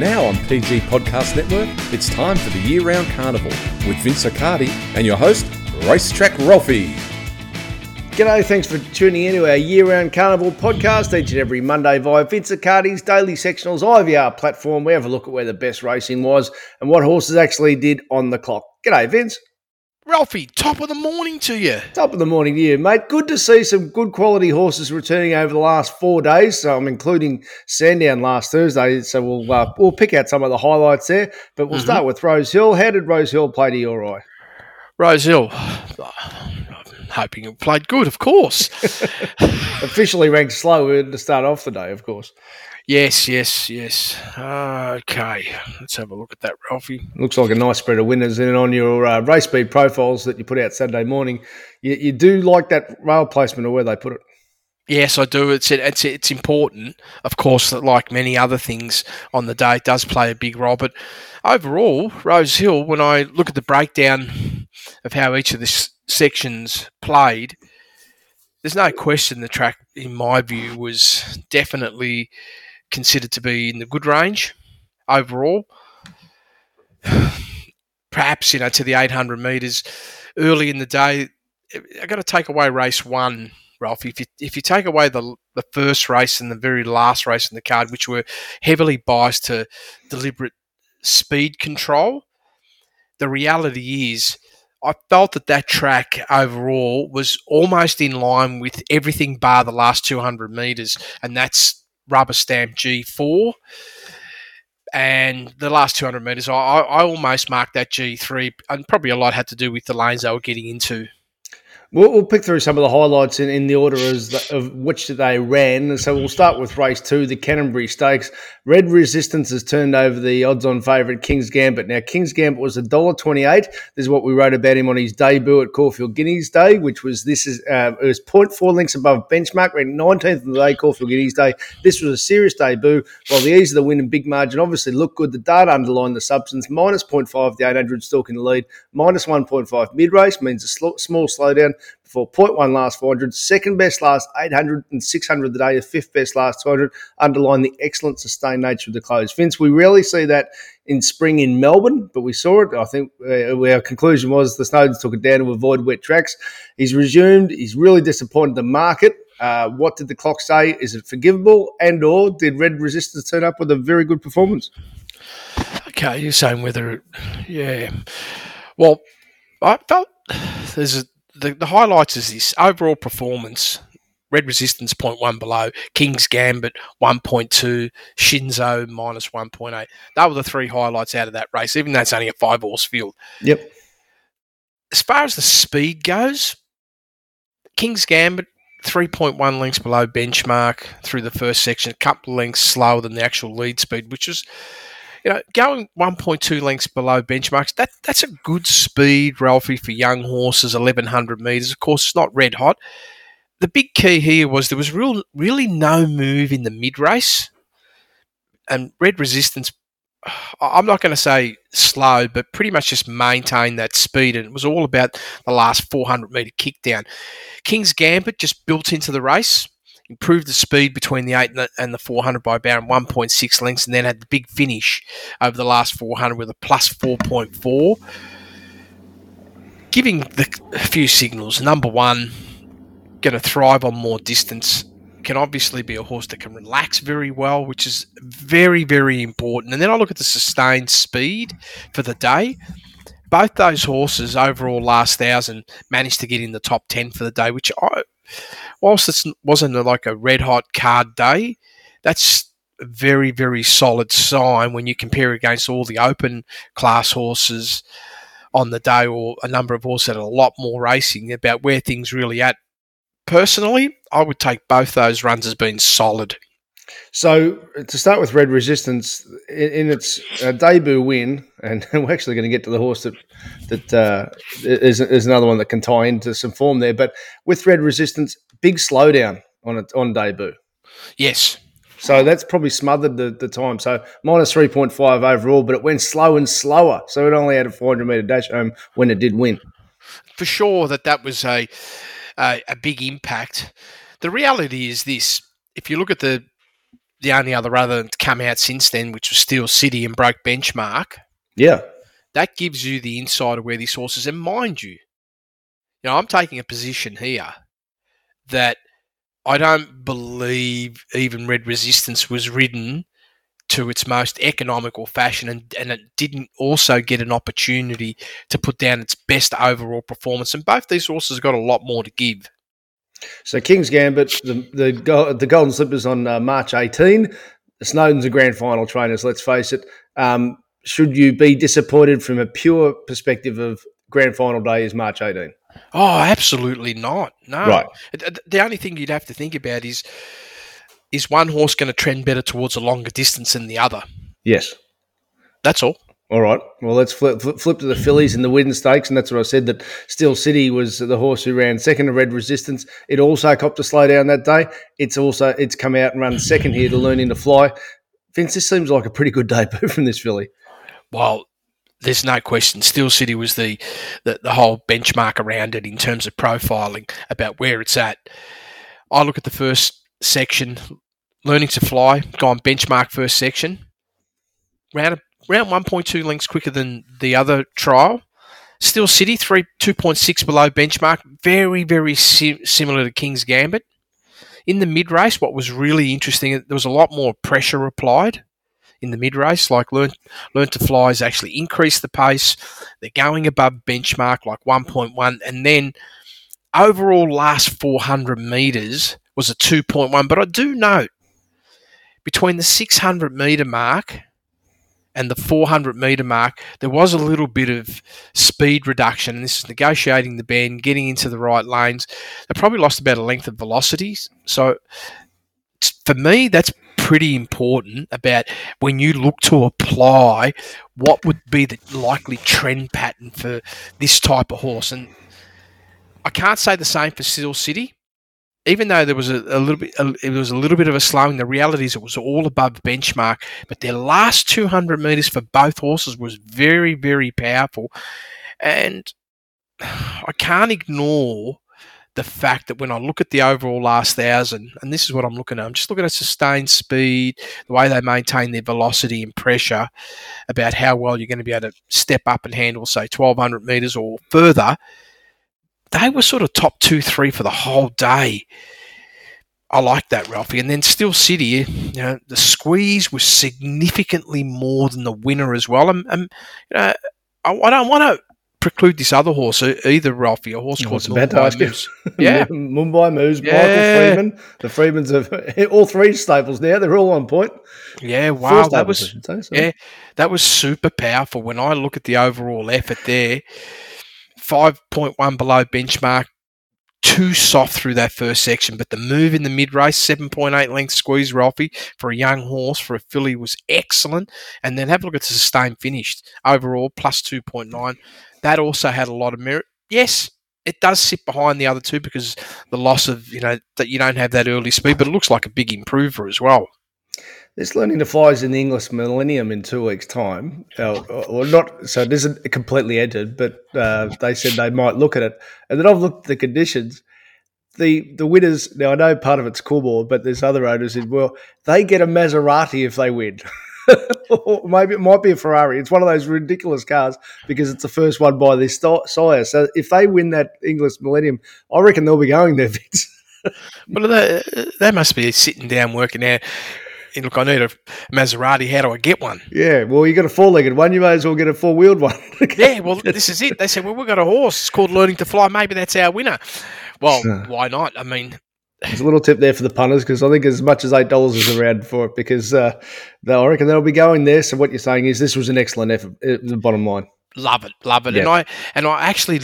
Now on PG Podcast Network, it's time for the year round carnival with Vince Accardi and your host, Racetrack Ralphie. G'day, thanks for tuning in to our year round carnival podcast each and every Monday via Vince Accardi's Daily Sectionals IVR platform. We have a look at where the best racing was and what horses actually did on the clock. G'day, Vince. Ralphie, top of the morning to you. Top of the morning to you, mate. Good to see some good quality horses returning over the last four days. So I'm including Sandown last Thursday. So we'll uh, we'll pick out some of the highlights there. But we'll mm-hmm. start with Rose Hill. How did Rose Hill play to your eye? Rose Hill. I'm hoping it played good, of course. Officially ranked slow to start off the day, of course. Yes, yes, yes. Okay, let's have a look at that, Ralphie. Looks like a nice spread of winners. And on your uh, race speed profiles that you put out Saturday morning, you, you do like that rail placement or where they put it. Yes, I do. It's it's it's important, of course, that like many other things on the day, it does play a big role. But overall, Rose Hill, when I look at the breakdown of how each of the sections played, there's no question the track, in my view, was definitely considered to be in the good range overall. Perhaps, you know, to the 800 metres early in the day, I got to take away race one, Ralph. If you if you take away the the first race and the very last race in the card, which were heavily biased to deliberate speed control, the reality is I felt that that track overall was almost in line with everything bar the last 200 metres, and that's rubber stamp G4. And the last 200 metres, I, I almost marked that G3, and probably a lot had to do with the lanes they were getting into. We'll, we'll, pick through some of the highlights in, in the order as of which they ran. So we'll start with race two, the Canterbury Stakes. Red Resistance has turned over the odds-on favourite King's Gambit. Now King's Gambit was a dollar twenty-eight. This is what we wrote about him on his debut at Caulfield Guineas Day, which was this is uh, it was 0.4 lengths above benchmark. Ran nineteenth of the day, Caulfield Guineas Day. This was a serious debut. While the ease of the win and big margin obviously looked good, the data underlined the substance. Minus 0.5 the 800 stalking the lead. Minus 1.5 mid race means a sl- small slowdown for 0.1 last 400, second best last 800 and 600 the day, the fifth best last 200, underline the excellent sustained nature of the close. Vince, we rarely see that in spring in Melbourne, but we saw it. I think uh, our conclusion was the Snowdens took it down to avoid wet tracks. He's resumed. He's really disappointed the market. Uh, what did the clock say? Is it forgivable? And or did Red Resistance turn up with a very good performance? Okay, you're saying whether, it, yeah. Well, I felt there's a the, the highlights is this overall performance. Red Resistance 0.1 below, King's Gambit 1.2, Shinzo minus 1.8. That were the three highlights out of that race, even though it's only a five horse field. Yep. As far as the speed goes, King's Gambit 3.1 lengths below benchmark through the first section, a couple of lengths slower than the actual lead speed, which was you know, going 1.2 lengths below benchmarks, that that's a good speed, Ralphie, for young horses, 1100 metres. Of course, it's not red hot. The big key here was there was real, really no move in the mid race. And Red Resistance, I'm not going to say slow, but pretty much just maintained that speed. And it was all about the last 400 metre kick down. King's Gambit just built into the race improved the speed between the 8 and the, and the 400 by about 1.6 lengths, and then had the big finish over the last 400 with a plus 4.4. Giving the, a few signals. Number one, going to thrive on more distance. Can obviously be a horse that can relax very well, which is very, very important. And then I look at the sustained speed for the day both those horses overall last thousand managed to get in the top 10 for the day, which I, whilst it wasn't like a red hot card day, that's a very, very solid sign when you compare against all the open class horses on the day or a number of horses that are a lot more racing about where things really at. Personally, I would take both those runs as being solid. So to start with, Red Resistance in, its uh, debut win, and we're actually going to get to the horse that that uh, is, is another one that can tie into some form there. But with Red Resistance, big slowdown on it on debut. Yes. So that's probably smothered the, the time. So minus 3.5 overall, but it went slow and slower. So it only had a 400 metre dash home when it did win. For sure that that was a, a, a big impact. The reality is this if you look at the the only other other to come out since then, which was Steel City and broke benchmark. Yeah. That gives you the insight of where this horse is. And mind you, you know, I'm taking a position here that I don't believe even Red Resistance was ridden to its most economical fashion and, and it didn't also get an opportunity to put down its best overall performance. And both these horses got a lot more to give. So King's Gambit, the the, the Golden Slippers on uh, March 18. The Snowdens are grand final trainers. Let's face it. Um, should you be disappointed from a pure perspective of grand final day is March 18? Oh, absolutely not. No. Right. The only thing you'd have to think about is is one horse going to trend better towards a longer distance than the other? Yes. That's all. All right. Well, let's flip, flip, flip to the fillies and the Widden Stakes, and that's what I said. That Steel City was the horse who ran second to Red Resistance. It also copped a slow down that day. It's also it's come out and run second here to learning to fly. Vince, this seems like a pretty good debut from this filly. Well, there's no question. Steel City was the, the the whole benchmark around it in terms of profiling about where it's at. I look at the first section, learning to fly, gone benchmark first section, round around 1.2 lengths quicker than the other trial. Steel City, three 2.6 below benchmark, very, very sim- similar to King's Gambit. In the mid race, what was really interesting, there was a lot more pressure applied in the mid race. Like Learn, Learn to Fly has actually increased the pace. They're going above benchmark, like 1.1. And then overall last 400 metres was a 2.1. But I do note between the 600 metre mark and the 400 metre mark, there was a little bit of speed reduction. This is negotiating the bend, getting into the right lanes. They probably lost about a length of velocities. So for me, that's pretty important about when you look to apply what would be the likely trend pattern for this type of horse. And I can't say the same for Steel City even though there was a, a little bit, a, it was a little bit of a slowing. The reality is it was all above benchmark. But their last 200 meters for both horses was very, very powerful, and I can't ignore the fact that when I look at the overall last thousand, and this is what I'm looking at, I'm just looking at sustained speed, the way they maintain their velocity and pressure, about how well you're going to be able to step up and handle, say, 1200 meters or further they were sort of top two, three for the whole day. I like that, Ralphie. And then Steel City, you know, the squeeze was significantly more than the winner as well. And, and you know, I, I don't want to preclude this other horse either, Ralphie. A horse oh, called Mumbai Moose. Yeah, Mumbai Moose. Yeah. Michael Freedman. The Freedmans of all three stables now. They're all on point. Yeah, wow, that was say, so. yeah, that was super powerful. When I look at the overall effort there, 5.1 below benchmark, too soft through that first section. But the move in the mid race, 7.8 length squeeze, Ralphie, for a young horse, for a filly, was excellent. And then have a look at the sustained finish. Overall, plus 2.9. That also had a lot of merit. Yes, it does sit behind the other two because the loss of, you know, that you don't have that early speed, but it looks like a big improver as well. This learning to fly is in the Inglis Millennium in two weeks' time. Uh, or not, so it isn't completely entered, but uh, they said they might look at it. And then I've looked at the conditions. The the winners now I know part of it's Coolmore, but there's other owners as well. They get a Maserati if they win. or maybe it might be a Ferrari. It's one of those ridiculous cars because it's the first one by this sire. So if they win that Inglis Millennium, I reckon they'll be going there, Vince. well, they, they must be sitting down working out look, I need a Maserati. How do I get one? Yeah, well, you got a four legged one. You may as well get a four wheeled one. yeah, well, this is it. They said, well, we've got a horse. It's called Learning to Fly. Maybe that's our winner. Well, why not? I mean, there's a little tip there for the punters because I think as much as eight dollars is around for it because uh, I reckon they'll be going there. So what you're saying is this was an excellent effort. Uh, the bottom line, love it, love it, yeah. and I and I actually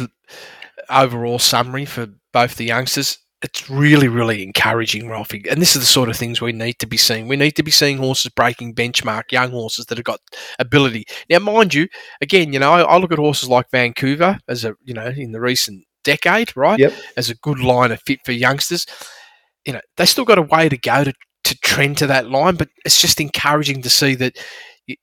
overall summary for both the youngsters it's really, really encouraging, Ralphie. And this is the sort of things we need to be seeing. We need to be seeing horses breaking benchmark, young horses that have got ability. Now, mind you, again, you know, I, I look at horses like Vancouver as a, you know, in the recent decade, right? Yep. As a good line of fit for youngsters. You know, they still got a way to go to, to trend to that line, but it's just encouraging to see that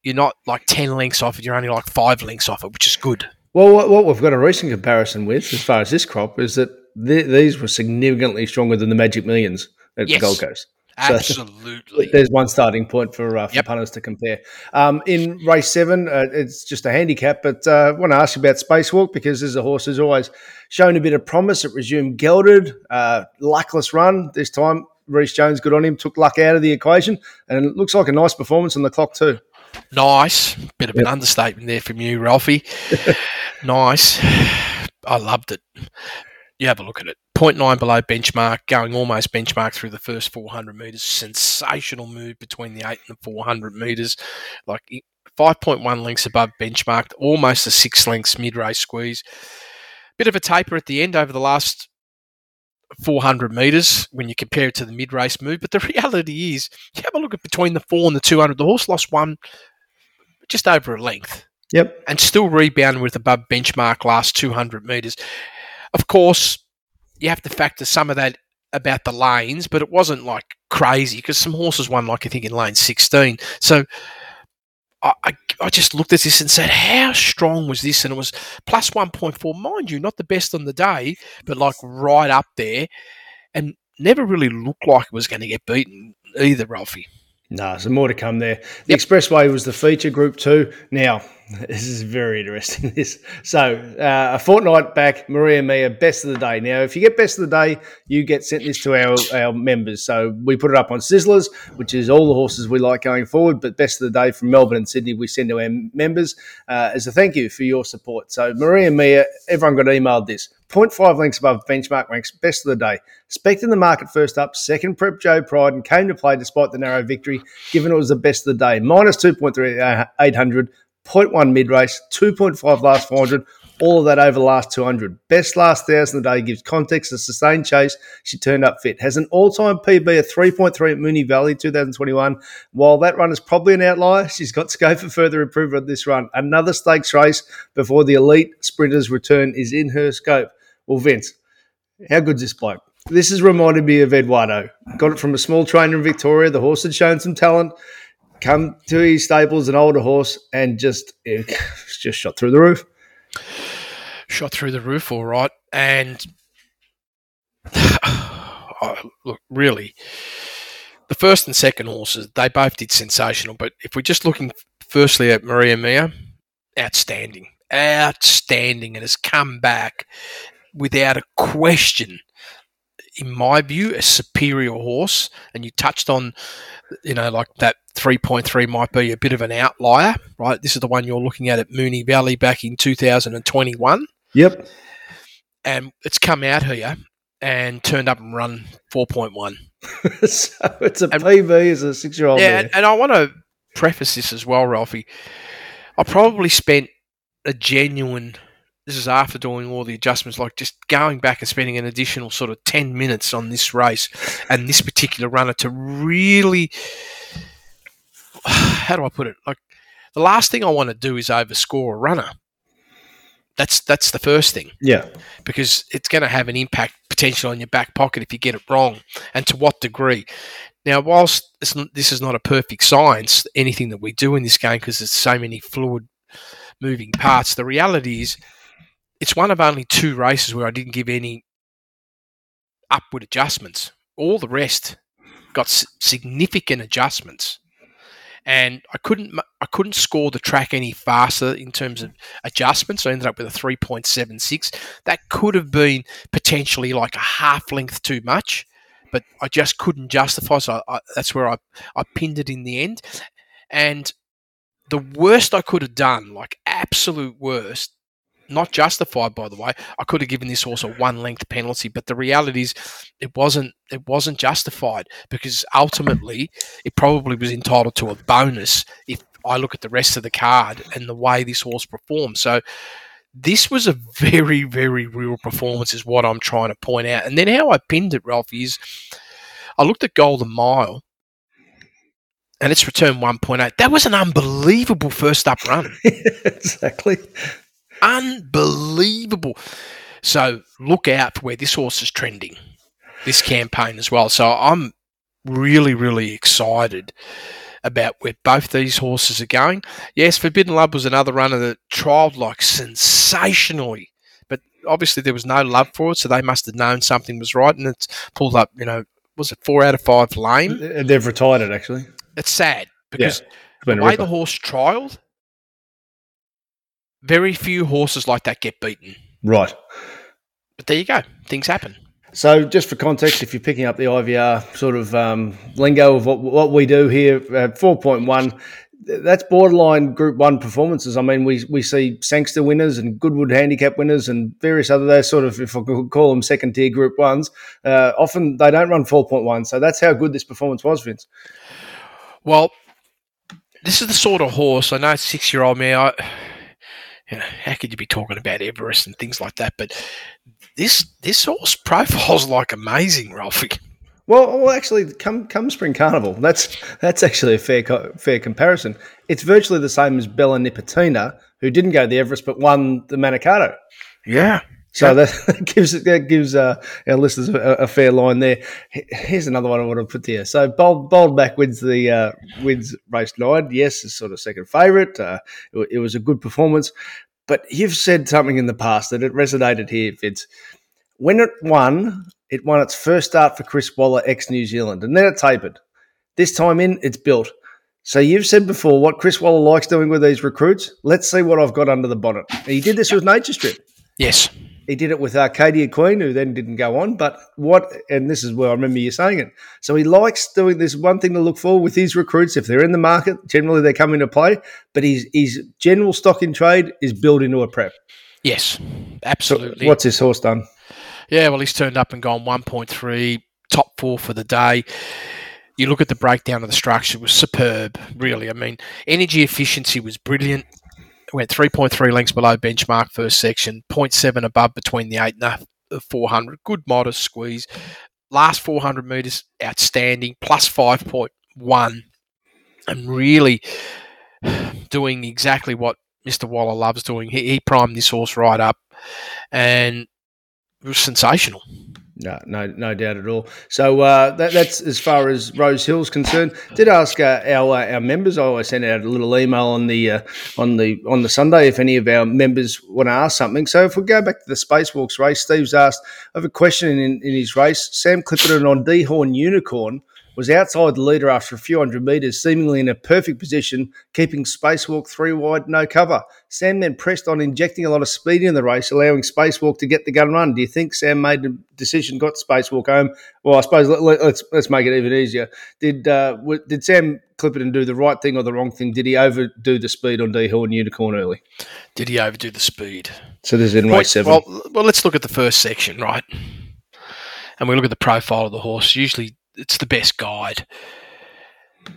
you're not like 10 lengths off it, you're only like five lengths off it, which is good. Well, what we've got a recent comparison with, as far as this crop, is that th- these were significantly stronger than the Magic Millions at yes. the Gold Coast. So- Absolutely. There's one starting point for, uh, for Yep. punters to compare. Um, in race seven, uh, it's just a handicap, but uh, I want to ask you about Spacewalk because this is a horse who's always shown a bit of promise. It resumed gelded, uh, luckless run this time. Reece Jones, good on him, took luck out of the equation, and it looks like a nice performance on the clock too. Nice. Bit of an understatement there from you, Ralphie. nice. I loved it. You have a look at it. 0.9 below benchmark, going almost benchmark through the first 400 metres. Sensational move between the 8 and the 400 metres. Like 5.1 lengths above benchmark, almost a six lengths mid race squeeze. Bit of a taper at the end over the last 400 metres when you compare it to the mid race move. But the reality is, you have a look at between the 4 and the 200, the horse lost one just over a length Yep. and still rebounded with above benchmark last 200 metres. Of course, you have to factor some of that about the lanes, but it wasn't like crazy because some horses won, like I think, in lane 16. So I, I, I just looked at this and said, how strong was this? And it was plus 1.4, mind you, not the best on the day, but like right up there and never really looked like it was going to get beaten either, Ralphie. No, some more to come there. The Yep. Expressway was the feature group two. Now, this is very interesting. This so uh, a fortnight back, Maria Mia, best of the day. Now, if you get best of the day, you get sent this to our, our members. So we put it up on Sizzlers, which is all the horses we like going forward. But best of the day from Melbourne and Sydney, we send to our members uh, as a thank you for your support. So Maria Mia, everyone got emailed this. 0.5 lengths above benchmark ranks best of the day. Spec in the market first up, second Prep Joe Pride, and came to play despite the narrow victory, given it was the best of the day. Minus 2.3 uh, 800, 0.1 mid race, 2.5 last 400, all of that over the last 200. Best last thousand of the day gives context. A sustained chase. She turned up fit. Has an all time PB of 3.3 at Moonee Valley 2021. While that run is probably an outlier, she's got scope for further improvement this run. Another stakes race before the elite sprinters return is in her scope. Well, Vince, how good's this bloke? This has reminded me of Eduardo. Got it from a small trainer in Victoria. The horse had shown some talent. Come to his stables, an older horse, and just eh, just shot through the roof. shot through the roof all right and look really the first and second horses they both did sensational but if we're just looking firstly at maria mia outstanding outstanding and has come back without a question in my view a superior horse and you touched on you know like that 3.3 might be a bit of an outlier right this is the one you're looking at at moonee valley back in 2021 Yep. and it's come out here and turned up and run 4.1. so it's a And- PB as a six year old. yeah, and, and I want to preface this as well, Ralphie. I probably spent a genuine. This is after doing all the adjustments, like just going back and spending an additional sort of 10 minutes on this race and this particular runner to really. How do I put it? Like, the last thing I want to do is overscore a runner. That's that's the first thing. yeah. because it's going to have an impact potential on your back pocket if you get it wrong, and to what degree. Now, whilst it's n- this is not a perfect science, anything that we do in this game because there's so many fluid moving parts, the reality is it's one of only two races where I didn't give any upward adjustments. All the rest got significant adjustments. And I couldn't, I couldn't score the track any faster in terms of adjustments. I ended up with a three point seven six that could have been potentially like a half length too much, but I just couldn't justify. So I, I, that's where I, I pinned it in the end. And the worst I could have done, like absolute worst, not justified by the way, I could have given this horse a one length penalty, but the reality is it wasn't it wasn't justified because ultimately it probably was entitled to a bonus if I look at the rest of the card and the way this horse performed. So this was a very, very real performance, is what I'm trying to point out. And then how I pinned it, Ralph, is I looked at Golden Mile and its return 1.8. That was an unbelievable first up run. exactly. Unbelievable. So look out for where this horse is trending this campaign as well. So I'm really, really excited about where both these horses are going. Yes, Forbidden Love was another runner that trialled like sensationally, but obviously there was no love for it, so they must have known something was right, and it's pulled up, you know, was it four out of five lame. They've retired it actually. It's sad because It's the way ripper. the horse trialled, very few horses like that get beaten. Right. But there you go. Things happen. So, just for context, if you're picking up the IVR sort of um, lingo of what, what we do here, at 4.1, th- that's borderline Group One performances. I mean, we we see Sangster winners and Goodwood Handicap winners and various other those sort of, if I could call them second tier Group Ones. Uh, often they don't run 4.1, so that's how good this performance was, Vince. Well, this is the sort of horse I know. Six year old me. I, you know, how could you be talking about Everest and things like that? But this this horse profiles like amazing, Ralphie. Well, well, actually, come come Spring Carnival, that's that's actually a fair co- fair comparison. It's virtually the same as Bella Nipotina, who didn't go to the Everest but won the Manikato. Yeah. So that gives that gives uh, our listeners a, a fair line there. Here's another one I want to put there. So bold bold back wins the uh, wins race nine. Yes, it's sort of second favourite. Uh, it, it was a good performance, but you've said something in the past that it resonated here, Vince. When it won, it won its first start for Chris Waller ex New Zealand, and then it tapered. This time in, it's built. So you've said before what Chris Waller likes doing with these recruits. Let's see what I've got under the bonnet. He did this with Nature Strip. Yes. He did it with Arcadia Queen, who then didn't go on. But what, and this is where I remember you saying it. So he likes doing this. One thing to look for with his recruits, if they're in the market, generally they come into play. But his his general stock in trade is built into a prep. Yes. So Absolutely. what's this horse done? Yeah, well, he's turned up and gone 1.3, top four for the day. You look at the breakdown of the structure, it was superb, really. I mean, energy efficiency was brilliant. Went 3.3 lengths below benchmark first section, 0.7 above between the 8 and the 400. Good modest squeeze. Last 400 metres, outstanding, plus 5.1. And really doing exactly what Mr. Waller loves doing. He, he primed this horse right up and it was sensational. No, no, no doubt at all. So uh, that, that's as far as Rose Hill's concerned. Did ask uh, our uh, our members. I always send out a little email on the uh, on the on the Sunday if any of our members want to ask something. So if we go back to the Spacewalks race, Steve's asked. I have a question in, in his race. Sam Clipperton on Dehorn Unicorn was outside the leader after a few hundred metres, seemingly in a perfect position, keeping Spacewalk three wide, no cover. Sam then pressed on, injecting a lot of speed in the race, allowing Spacewalk to get the gun run. Do you think Sam made the decision, got Spacewalk home? Well, I suppose let, us let's make it even easier. Did uh, w- did Sam Clipperton do the right thing or the wrong thing? Did he overdo the speed on Dehorn Unicorn early? Did he overdo the speed? So this is in Well, race seven. Well, well, let's look at the first section, right? And we look at the profile of the horse. Usually, it's the best guide.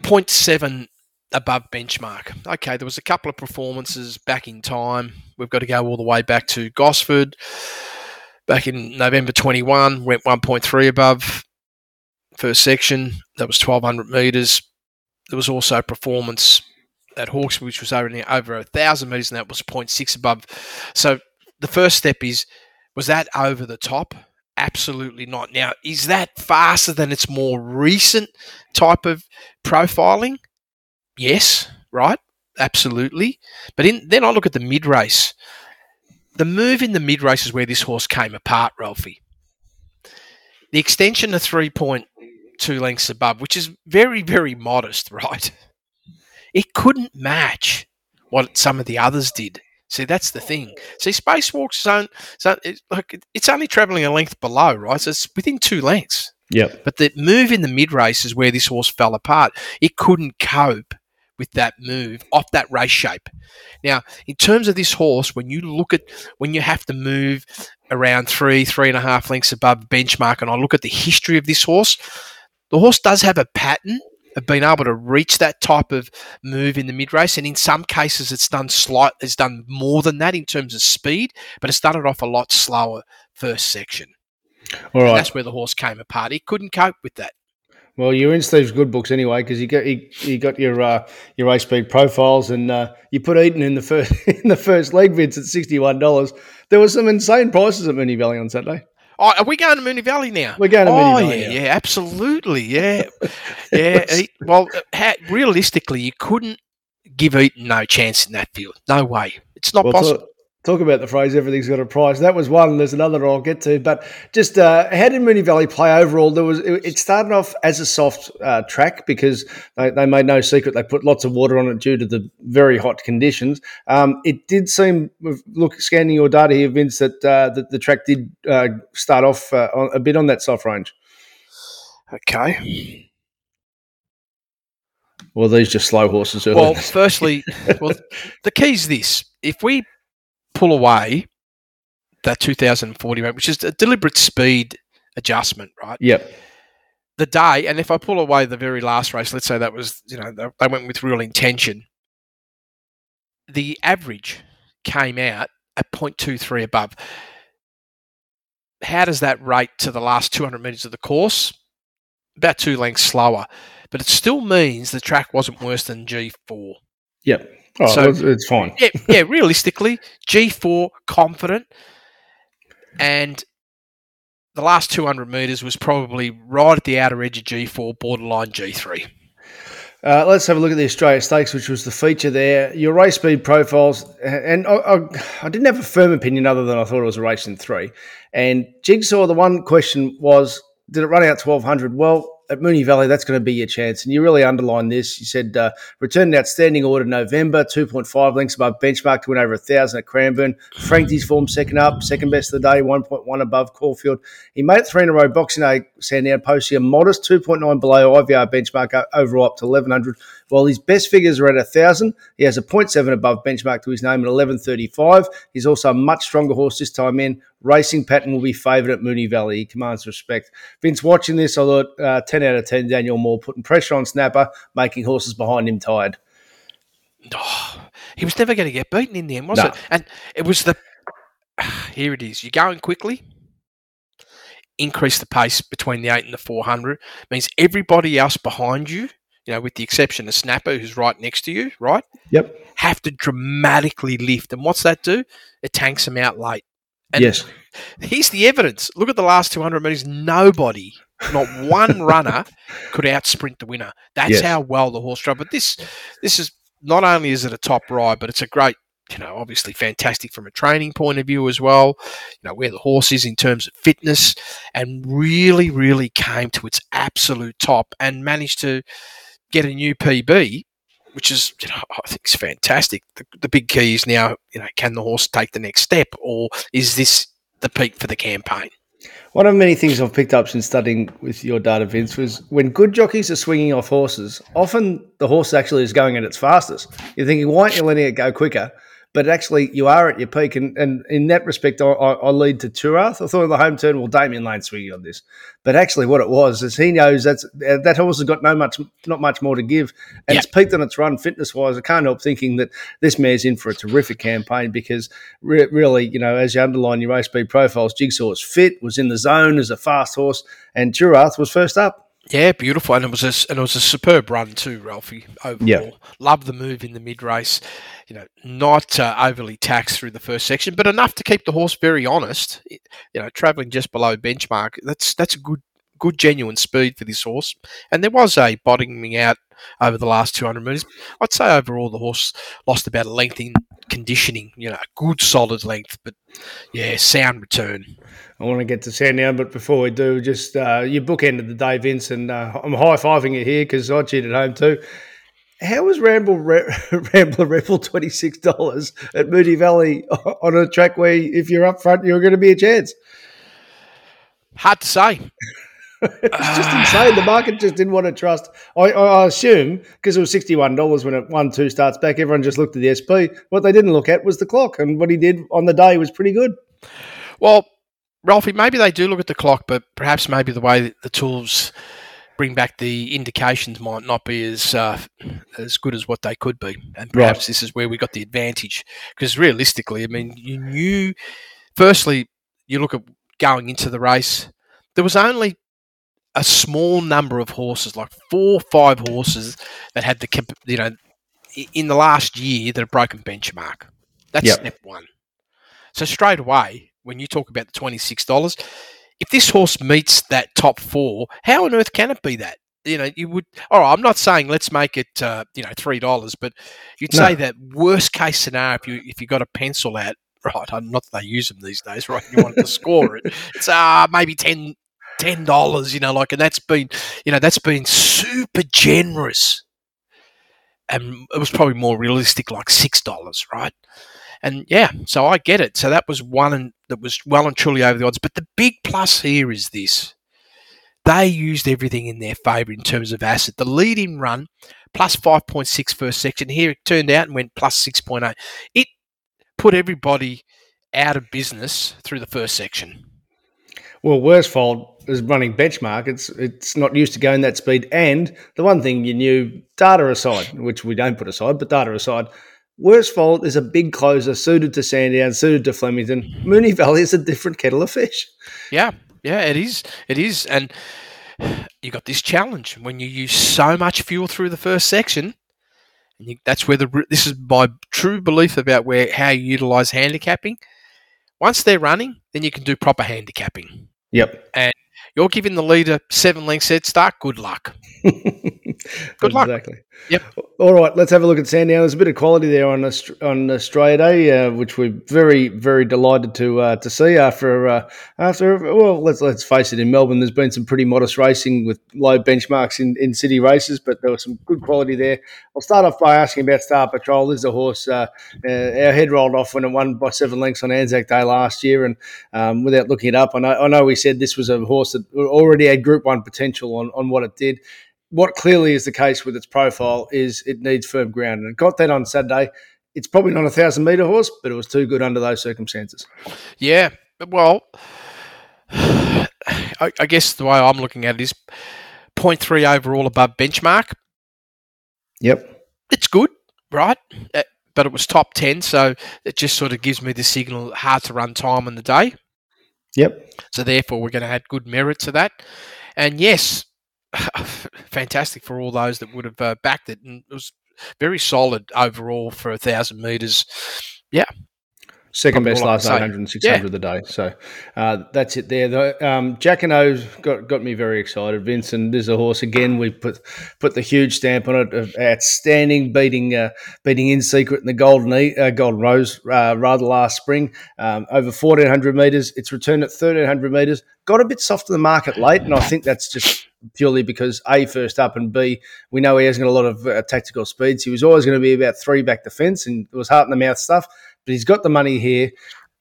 0.7 above benchmark. Okay, there was a couple of performances back in time. We've got to go all the way back to Gosford. Back in November 21, went 1.3 above first section. That was 1,200 metres. There was also performance at Hawkesbury, which was over, over 1,000 metres, and that was 0.6 above. So the first step is was that over the top? Absolutely not. Now, is that faster than its more recent type of profiling? Yes, right? Absolutely. But in, then I look at the mid race. The move in the mid race is where this horse came apart, Ralphie. The extension of 3.2 lengths above, which is very, very modest, right? It couldn't match what some of the others did. See, that's the thing. See, spacewalks don't. So it's like it's only travelling a length below, right? So it's within two lengths. Yep. But the move in the mid race is where this horse fell apart. It couldn't cope with that move off that race shape. Now, in terms of this horse, when you look at when you have to move around three, three and a half lengths above benchmark, and I look at the history of this horse, the horse does have a pattern of being able to reach that type of move in the mid race, and in some cases, it's done slight, it's done more than that in terms of speed, but it started off a lot slower first section. All And that's where the horse came apart. He couldn't cope with that. Well, you're in Steve's good books anyway because you got you, you got your uh, your race speed profiles and uh, you put Eaton in the first in the first leg bids at sixty one dollars. There were some insane prices at Moonee Valley on Saturday. Oh, are we going to Moonee Valley now? We're going to oh, Moonee Valley. yeah, now. yeah, absolutely, yeah, yeah. well, realistically, you couldn't give Eaton no chance in that field. No way. It's not Well, possible. Talk about the phrase "everything's got a price." That was one. There's another I'll get to, but just uh, how did Moonee Valley play overall? There was it started off as a soft uh, track because they, they, made no secret they put lots of water on it due to the very hot conditions. Um, it did seem, look scanning your data here, Vince, that uh, that the track did uh, start off uh, a bit on that soft range. Okay. Well, these just slow horses. Well, firstly, well, the key is this: if we pull away that 2040 rate, which is a deliberate speed adjustment, right? Yep. The day, and if I pull away the very last race, let's say that was, you know, they went with real intention. The average came out at 0.23 above. How does that rate to the last 200 metres of the course? About two lengths slower, but it still means the track wasn't worse than G4. Yep. Oh, so, it's, it's fine. yeah, yeah, realistically, G4 confident, and the last 200 metres was probably right at the outer edge of G4, borderline G3. Uh, let's have a look at the Australia Stakes, which was the feature there. Your race speed profiles, and I, I, I, didn't have a firm opinion other than I thought it was a race in three. And Jigsaw, the one question was, did it run out 1200? Well, at Moonee Valley, that's going to be your chance. And you really underlined this. You said uh, returned outstanding order November, 2.5 links above benchmark to win over a 1,000 at Cranbourne. Franked his form second up, second best of the day, 1.1 above Caulfield. He made it three in a row, boxing day, Sandown, posting a modest 2.9 below IVR benchmark overall up to 1,100. While his best figures are at 1,000, he has a 0.7 above benchmark to his name at 11.35. He's also a much stronger horse this time in. Racing pattern will be favoured at Moonee Valley. He commands respect. Vince, watching this, I thought uh, 10 out of 10, Daniel Moor putting pressure on Snapper, making horses behind him tired. Oh, he was never going to get beaten in the end, was no. it? And it was the. Here it is. You're going quickly increase the pace between the 8 and the 400 means everybody else behind you you know, with the exception of Snapper, who's right next to you, right? Yep. Have to dramatically lift. And what's that do? It tanks them out late. And yes. Here's the evidence. Look at the last 200 metres. Nobody, not one runner, could outsprint the winner. That's yes. how well the horse drove. But this, this is not only is it a top ride, but it's a great you know, obviously fantastic from a training point of view as well, you know, where the horse is in terms of fitness, and really, really came to its absolute top and managed to get a new PB, which is you know I think is fantastic. The, the big key is now you know can the horse take the next step, or is this the peak for the campaign? One of many things I've picked up since studying with your data, Vince, was when good jockeys are swinging off horses, often the horse actually is going at its fastest. You're thinking, why aren't you letting it go quicker? But actually you are at your peak. And, and in that respect, I, I, lead to Turath. I thought in the home turn, well, Damian Lane swinging on this, but actually what it was is he knows that's uh, that horse has got no much, not much more to give, and yep. it's peaked on its run fitness wise. I can't help thinking that this mare's in for a terrific campaign because re- really, you know, as you underline your race speed profiles, Jigsaw's fit, was in the zone as a fast horse, and Turath was first up. Yeah, beautiful, and it was a and it was a superb run too, Ralphie. Overall, yeah. love the move in the mid race. You know, not uh, overly taxed through the first section, but enough to keep the horse very honest. You know, travelling just below benchmark. That's that's a good good genuine speed for this horse. And there was a bottoming out over the last 200 metres. I'd say overall the horse lost about a length in conditioning. You know, a good solid length, but yeah, sound return. I want to get to Sandown, but before we do, just uh, your bookend of the day, Vince, and uh, I'm high fiving you here because I cheated home too. How was Ramble Re- Rambler Rebel twenty six dollars at Moonee Valley on a track where if you're up front, you're going to be a chance? Hard to say. it's just insane. The market just didn't want to trust. I, I assume because it was sixty one dollars when it won two starts back. Everyone just looked at the SP. What they didn't look at was the clock, and what he did on the day was pretty good. Well, Ralphie, maybe they do look at the clock, but perhaps maybe the way the tools bring back the indications might not be as uh, as good as what they could be, and perhaps right. this is where we got the advantage. Because realistically, I mean, you knew. Firstly, you look at going into the race. There was only a small number of horses, like four or five horses, that had the you know in the last year that have broken benchmark. That's yep. step one. So straight away, when you talk about the $26, if this horse meets that top four, how on earth can it be that? You know, you would. All right, I'm not saying let's make it, uh, you know, three dollars, but you'd no. say that worst case scenario, if you if you got a pencil out, right? I'm not that they use them these days, right? You want to score it. It's uh maybe 10 ten dollars, you know, like, and that's been, you know, that's been super generous, and it was probably more realistic, like six dollars, right? And yeah, so I get it. So that was one that was well and truly over the odds. But the big plus here is this: they used everything in their favour in terms of asset. The lead-in run plus 5.6 first section. Here it turned out and went plus 6.8. It put everybody out of business through the first section. Well, Worsfold is running benchmark. It's it's not used to going that speed. And the one thing you knew, data aside, which we don't put aside, but data aside, Worsfold is a big closer suited to Sandown, suited to Flemington. Moonee Valley is a different kettle of fish. Yeah, yeah, it is. It is. And you got this challenge when you use so much fuel through the first section. And you, that's where the this is my true belief about where how you utilize handicapping. Once they're running, then you can do proper handicapping. Yep. And you're giving the leader seven lengths head start. Good luck. Good luck. Exactly. Yep. All right, let's have a look at Sandown. There's a bit of quality there on on Australia Day, uh, which we're very very delighted to uh, to see after uh, after well let's let's face it in Melbourne there's been some pretty modest racing with low benchmarks in, in city races, but there was some good quality there. I'll start off by asking about Star Patrol. This is a horse uh, uh, our head rolled off when it won by seven lengths on Anzac Day last year, and um, without looking it up, I know I know we said this was a horse that already had Group One potential on on what it did what clearly is the case with its profile is it needs firm ground, and it got that on Saturday. It's probably not a thousand meter horse, but it was too good under those circumstances. Yeah, well, I, I guess the way I'm looking at it is 0.3 overall above benchmark. Yep, it's good, right? Uh, but it was top 10, so it just sort of gives me the signal hard to run time on the day. Yep. So therefore, we're going to add good merit to that. And yes, fantastic for all those that would have uh, backed it, and it was very solid overall for a thousand meters. Yeah, Second best last 800 and 600 yeah. of the day. So uh, that's it there. The, um, Jacquinot's got, got me very excited. Vincent, there's a horse again. We put put the huge stamp on it. Outstanding, beating uh, beating in secret in the Golden e, uh, Golden Rose uh, rather last spring. Um, over 1400 metres. It's returned at 1300 metres. Got a bit soft in the market late, and I think that's just purely because A, first up, and B, we know he hasn't got a lot of uh, tactical speeds. He was always going to be about three back the fence, and it was heart in the mouth stuff but he's got the money here.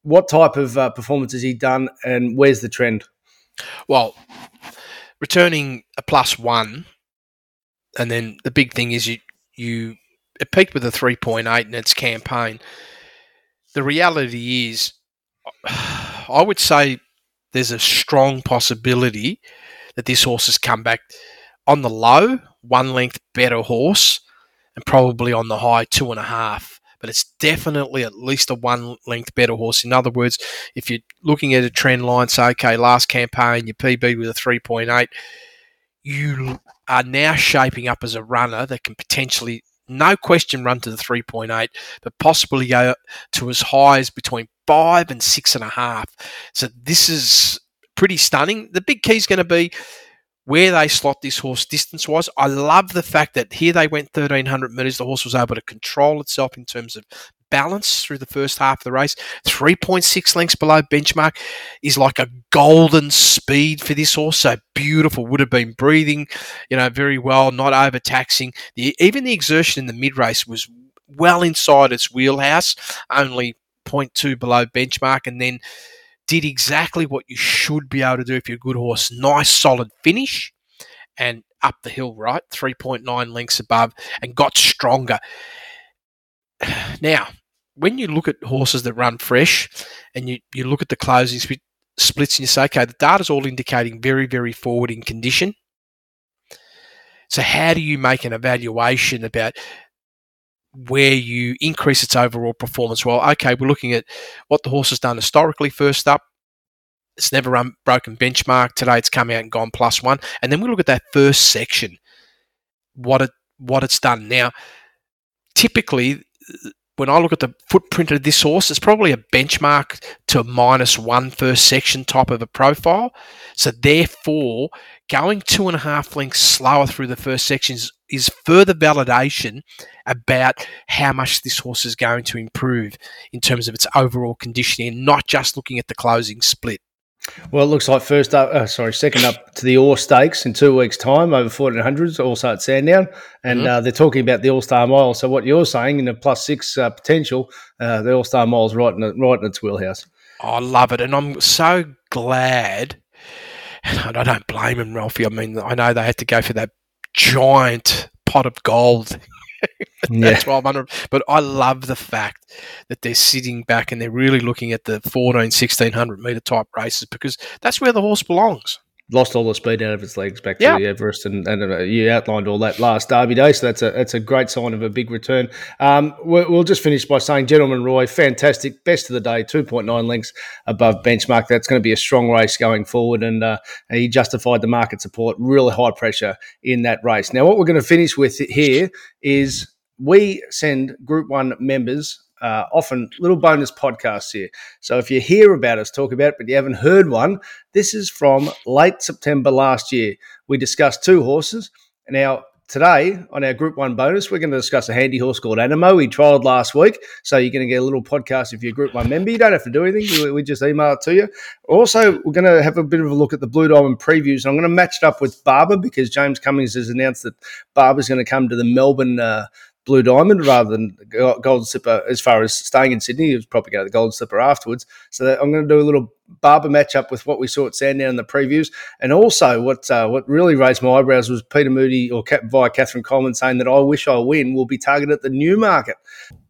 What type of uh, performance has he done, and where's the trend? Well, returning a plus one, and then the big thing is you you it peaked with a three point eight in its campaign. The reality is, I would say there's a strong possibility that this horse has come back on the low, one length better horse, and probably on the high, two and a half but it's definitely at least a one length better horse. In other words, if you're looking at a trend line, say, okay, last campaign, your PB with a 3.8, you are now shaping up as a runner that can potentially, no question, run to the 3.8, but possibly go to as high as between five and six and a half. So this is pretty stunning. The big key is going to be where they slot this horse distance wise. I love the fact that here they went 1300 metres. The horse was able to control itself in terms of balance through the first half of the race. 3.6 lengths below benchmark is like a golden speed for this horse. So beautiful. Would have been breathing, you know, very well, not overtaxing. The, even the exertion in the mid race was well inside its wheelhouse, only 0.2 below benchmark. And then did exactly what you should be able to do if you're a good horse. Nice, solid finish and up the hill, right? 3.9 lengths above and got stronger. Now, when you look at horses that run fresh and you, you look at the closing splits and you say, okay, the data's all indicating very, very forward in condition. So, how do you make an evaluation about where you increase its overall performance. Well, okay, we're looking at what the horse has done historically first up. It's never run broken benchmark. Today it's come out and gone plus one. And then we look at that first section, what it what it's done. Now, typically when I look at the footprint of this horse, it's probably a benchmark to minus one first section type of a profile. So therefore, going two and a half lengths slower through the first sections is further validation about how much this horse is going to improve in terms of its overall conditioning, not just looking at the closing split. Well, it looks like first up, uh, sorry, second up to the Orr Stakes in two weeks' time over 1400s, also at Sandown. And mm-hmm. uh, they're talking about the All Star Mile. So, what you're saying in the plus six uh, potential, uh, the All Star Mile is right in, right in its wheelhouse. I love it. And I'm so glad. And I don't blame them, Ralphie. I mean, I know they had to go for that giant pot of gold yeah. 1200. But I love the fact that they're sitting back and they're really looking at the 14, 1600 meter type races because that's where the horse belongs lost all the speed out of its legs back to the Everest, and, and uh, you outlined all that last Derby day. So that's a that's a great sign of a big return. Um, we'll, we'll, just finish by saying, gentlemen, Roy, fantastic, best of the day, two point nine lengths above benchmark. That's going to be a strong race going forward, and uh, he justified the market support. Really high pressure in that race. Now, what we're going to finish with here is we send Group One members uh, often little bonus podcasts here. So if you hear about us talk about it, but you haven't heard one, this is from late September last year. We discussed two horses. Now, today on our Group One bonus, we're going to discuss a handy horse called Animo. We trialed last week, so you're going to get a little podcast if you're a Group One member. You don't have to do anything; we just email it to you. Also, we're going to have a bit of a look at the Blue Diamond previews, and I'm going to match it up with Barber because James Cummings has announced that Barber's going to come to the Melbourne uh, Blue Diamond rather than Golden Slipper. As far as staying in Sydney, he was probably going to the Golden Slipper afterwards. So I'm going to do a little barber matchup with what we saw at Sandown in the previews, and also what uh, what really raised my eyebrows was Peter Moody or via Katherine Coleman saying that I wish I win will be targeted at the Newmarket.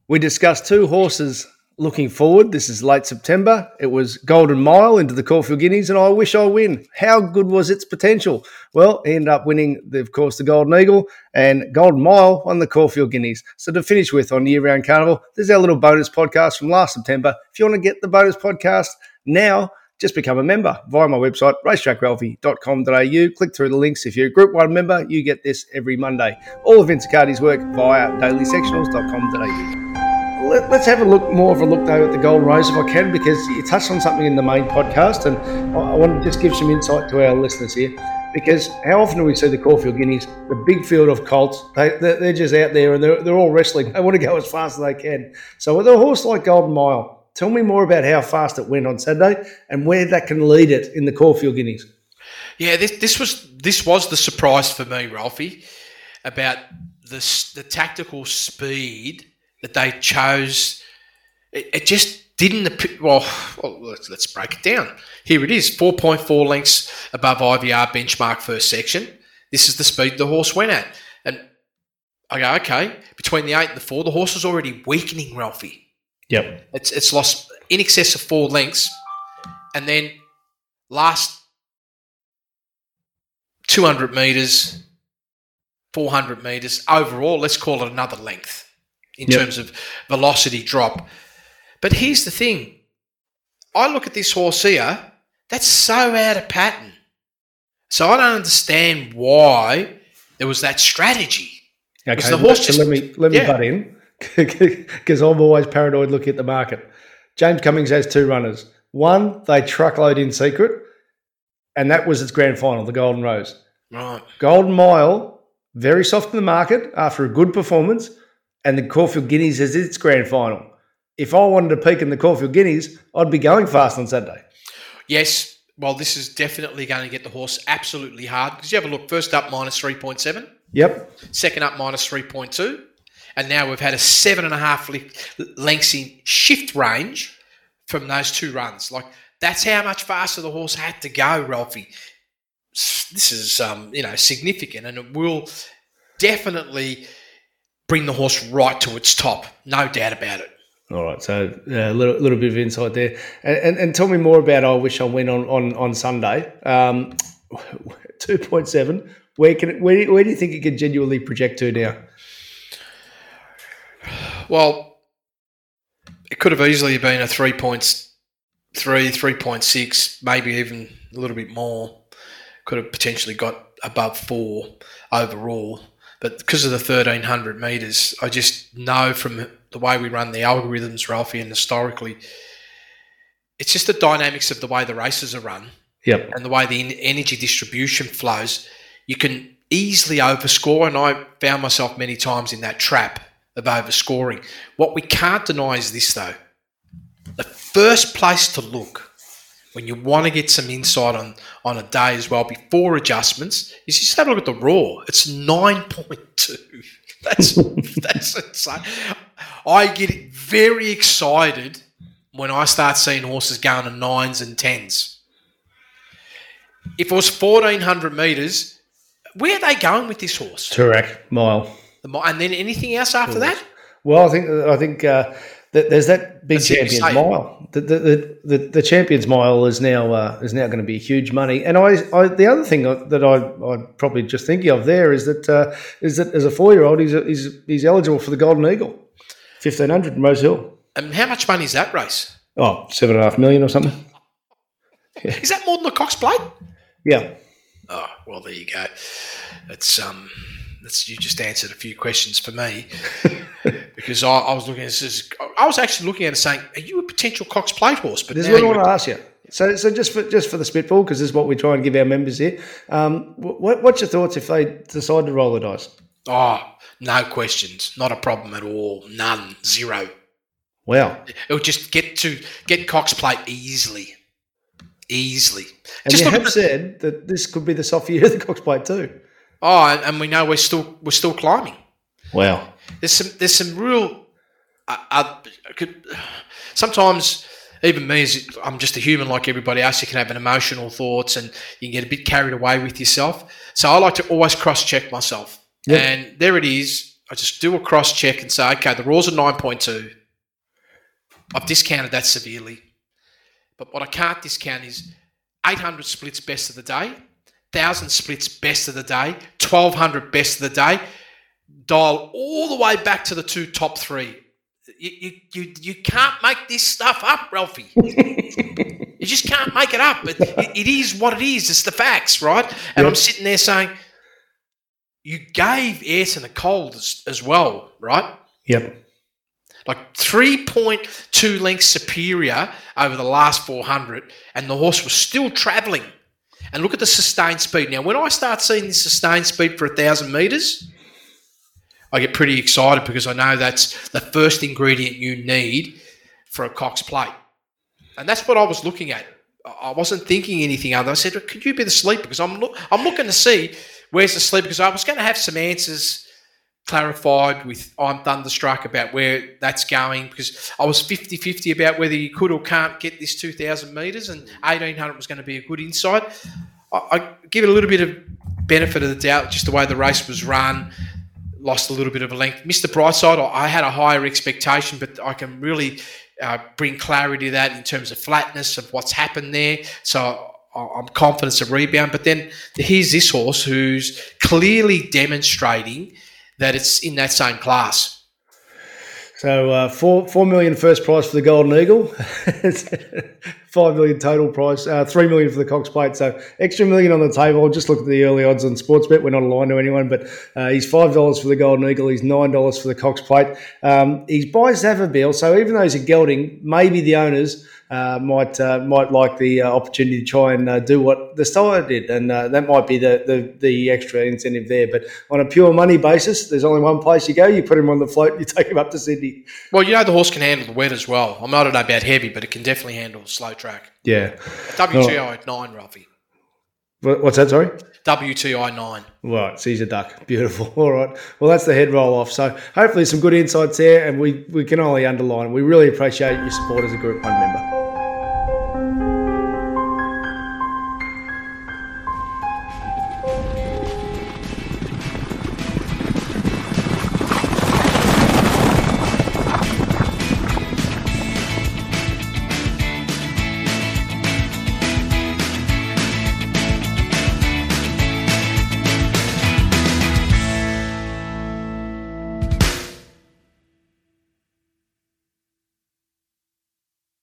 We discussed two horses looking forward. This is late September. It was Golden Mile into the Caulfield Guineas, and I wish I win. How good was its potential? Well, he ended up winning, the, of course, the Golden Eagle, and Golden Mile won the Caulfield Guineas. So to finish with on Year Round Carnival, there's our little bonus podcast from last September. If you want to get the bonus podcast now, just become a member via my website, racetrackralphie.com.au. Click through the links. If you're a Group 1 member, you get this every Monday. All of Vince Accardi's work via dailysectionals.com.au let, us have a look more of a look though at the Golden Rose if I can, because you touched on something in the main podcast, and I, I want to just give some insight to our listeners here. Because how often do we see the Caulfield Guineas, the big field of colts? They, they're just out there and they're, they're all wrestling. They want to go as fast as they can. So with a horse like Golden Mile, tell me more about how fast it went on Saturday and where that can lead it in the Caulfield Guineas. Yeah, this, this was this was the surprise for me, Ralphie, about the the tactical speed that they chose. It, it just didn't. Well, well let's, let's, break it down. Here it is 4.4 lengths above IVR benchmark first section. This is the speed the horse went at. And I go, okay, between the eight and the four, the horse is already weakening, Ralphie. Yep. It's, it's lost in excess of four lengths. And then last 200 metres, 400 metres, overall, let's call it another length in yep. terms of velocity drop. But here's the thing I look at this horse here, that's so out of pattern. So I don't understand why there was that strategy. Okay, the horse just, let me let me yeah. butt in because I'm always paranoid looking at the market. James Cummings has two runners. One, they truckload in secret, and that was its grand final, the Golden Rose. Right. Golden Mile, very soft in the market after a good performance and the Caulfield Guineas is its grand final. If I wanted to peak in the Caulfield Guineas, I'd be going fast on Saturday. Yes, well, this is definitely going to get the horse absolutely hard because you have a look. First up, minus 3.7. Yep. Second up, minus 3.2. And now we've had a seven and a half lengths in shift range from those two runs. Like, that's how much faster the horse had to go, Ralphie. This is, um, you know, significant and it will definitely – bring the horse right to its top. No doubt about it. All right, so a uh, little, little bit of insight there, and, and, and, tell me more about. I Wish I Win on on on Sunday. Um, Two point seven. Where can it, where, where do you think it can genuinely project to now? Well, it could have easily been a three points three, three point six, maybe even a little bit more. Could have potentially got above four overall. But because of the 1300 metres, I just know from the way we run the algorithms, Ralphie, and historically, it's just the dynamics of the way the races are run yep. and the way the energy distribution flows. You can easily overscore, and I found myself many times in that trap of overscoring. What we can't deny is this, though. The first place to look when you want to get some insight on, on a day as well before adjustments is just have a look at the raw. It's 9.2. That's that's insane. I get very excited when I start seeing horses going to nines and tens. If it was 1400 metres, where are they going with this horse? Toorak mile. The mile, And then anything else after that? Well, I think I think uh, there's that big That's champions mile. The the, the, the champions mile is now uh, is now going to be huge money. And I, I the other thing that I I'd probably just thinking of there is that uh, is that as a four year old he's, he's he's eligible for the Golden Eagle, fifteen hundred in Rosehill. And how much money is that race? Oh, seven and a half million or something. Is that more than the Cox Plate? Yeah. Oh, well, there you go. It's um, that's you just answered a few questions for me because I, I was looking at this. I was actually looking at it saying, "Are you a potential Cox Plate horse?" But This is what I want to ask you. So, so just for just for the spitball, because this is what we try and give our members here. Um, what, what's your thoughts if they decide to roll the dice? oh, no questions, not a problem at all, none, zero. Wow. It'll just get to get Cox Plate easily, easily. And just you have at said that this could be the soft year of the Cox Plate too. Oh, and, and we know we're still we're still climbing. Wow. there's some there's some real uh, uh, could, sometimes even me as I'm just a human like everybody else you can have an emotional thoughts and you can get a bit carried away with yourself so I like to always cross check myself Yep. and there it is I just do a cross check and say okay the raws are 9.2 I've discounted that severely but what I can't discount is 800 splits best of the day 1000 splits best of the day 1200 best of the day dial all the way back to the two top three. You, you, you, you can't make this stuff up, Ralphie. you just can't make it up. It, it, is what it is. It's the facts, right? And Yep. I'm sitting there saying, you gave Ayrton a cold as, as well, right? Yep. Like 3.2 lengths superior over the last 400, and the horse was still travelling. And look at the sustained speed. Now, when I start seeing this sustained speed for a thousand metres, I get pretty excited because I know that's the first ingredient you need for a Cox plate. And that's what I was looking at. I wasn't thinking anything other. I said, could you be the sleeper? Because I'm, look, I'm looking to see where's the sleeper. Because I was going to have some answers clarified with I'm Thunderstruck about where that's going because I was 50 50 about whether you could or can't get this 2,000 metres and 1,800 was going to be a good insight. I, I give it a little bit of benefit of the doubt, just the way the race was run, lost a little bit of a length. Mr. Brightside, I I had a higher expectation, but I can really uh, bring clarity to that in terms of flatness of what's happened there. So I'm confident of rebound. But then here's this horse who's clearly demonstrating that it's in that same class. So uh, four four million first prize for the Golden Eagle, five million total prize, uh, three million for the Cox Plate. So extra million on the table. Just look at the early odds on Sportsbet. We're not aligned to anyone, but uh, he's five dollars for the Golden Eagle. He's nine dollars for the Cox Plate. Um, he's by Savabeel, so even though he's a gelding, maybe the owners uh, might uh, might like the uh, opportunity to try and uh, do what the Steyer did, and uh, that might be the, the the extra incentive there. But on a pure money basis, there's only one place you go. You put him on the float. You take him up to Sydney. Well, you know the horse can handle the wet as well. I'm not about heavy, but it can definitely handle a slow track. Yeah. WTI at nine, Ralphie. What's that? Sorry. WTI nine. Right, sees a duck. Beautiful. All right. Well, that's the head roll off. So hopefully some good insights there, and we, we can only underline. We really appreciate your support as a Group One member.